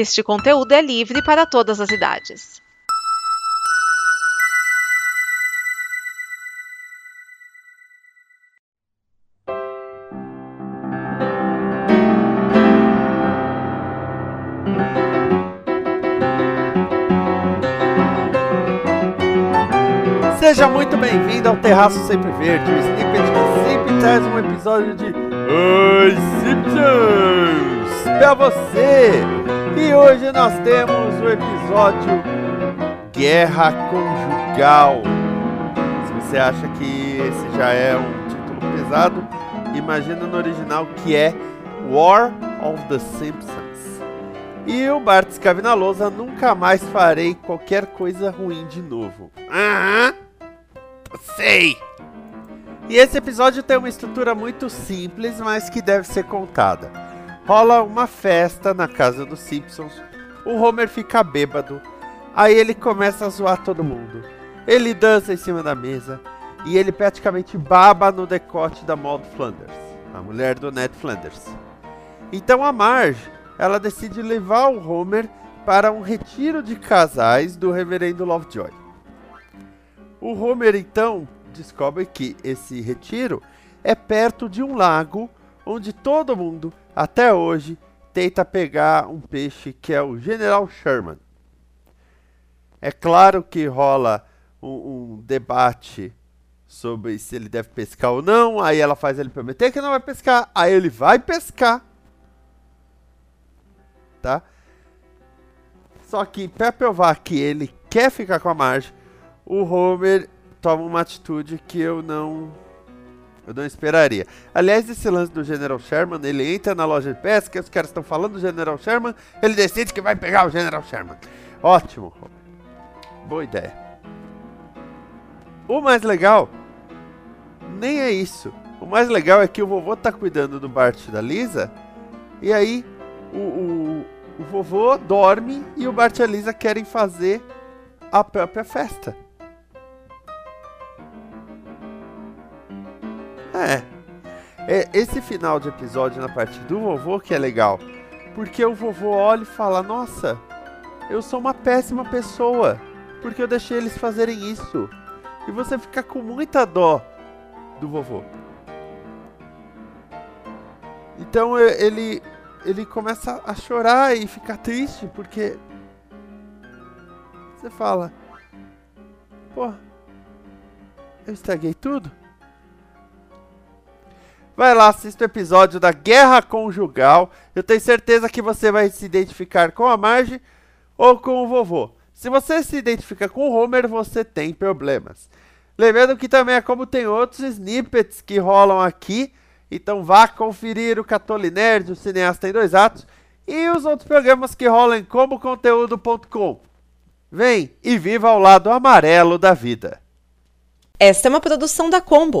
Este conteúdo é livre para todas as idades. Seja muito bem-vindo ao Terraço Sempre Verde, o snippet sempre traz um episódio de Oi Simpsons pra você! E hoje nós temos o episódio Guerra Conjugal. Se você acha que esse já é um título pesado, imagina no original que é War of the Simpsons. E o Bart escreve na lousa, nunca mais farei qualquer coisa ruim de novo. Aham! Sei! E esse episódio tem uma estrutura muito simples, mas que deve ser contada. Rola uma festa na casa dos Simpsons, o Homer fica bêbado, aí ele começa a zoar todo mundo. Ele dança em cima da mesa e ele praticamente baba no decote da Maud Flanders, a mulher do Ned Flanders. Então a Marge, ela decide levar o Homer para um retiro de casais do reverendo Lovejoy. O Homer então descobre que esse retiro é perto de um lago onde todo mundo, até hoje, tenta pegar um peixe que é o General Sherman. É claro que rola um, um debate sobre se ele deve pescar ou não. Aí ela faz ele prometer que não vai pescar. Aí ele vai pescar. Tá? Só que para provar que ele quer ficar com a Marge, o Homer toma uma atitude que eu não eu não esperaria. Aliás, esse lance do General Sherman, ele entra na loja de pesca, os caras estão falando do General Sherman, ele decide que vai pegar o General Sherman. Ótimo. Boa ideia. O mais legal nem é isso. O mais legal é que o vovô tá cuidando do Bart e da Lisa, e aí o, o, o vovô dorme e o Bart e a Lisa querem fazer a própria festa. É. é. Esse final de episódio na parte do vovô que é legal. Porque o vovô olha e fala: Nossa, eu sou uma péssima pessoa. Porque eu deixei eles fazerem isso. E você fica com muita dó do vovô. Então ele ele começa a chorar e ficar triste porque você fala: Pô, eu estraguei tudo. Vai lá, assista o episódio da Guerra Conjugal. Eu tenho certeza que você vai se identificar com a Marge ou com o vovô. Se você se identifica com o Homer, você tem problemas. Lembrando que também é como tem outros snippets que rolam aqui. Então vá conferir o Catoli Nerd, o Cineasta em Dois Atos, e os outros programas que rolam em comoconteúdo.com. Vem e viva ao lado amarelo da vida. Esta é uma produção da Combo.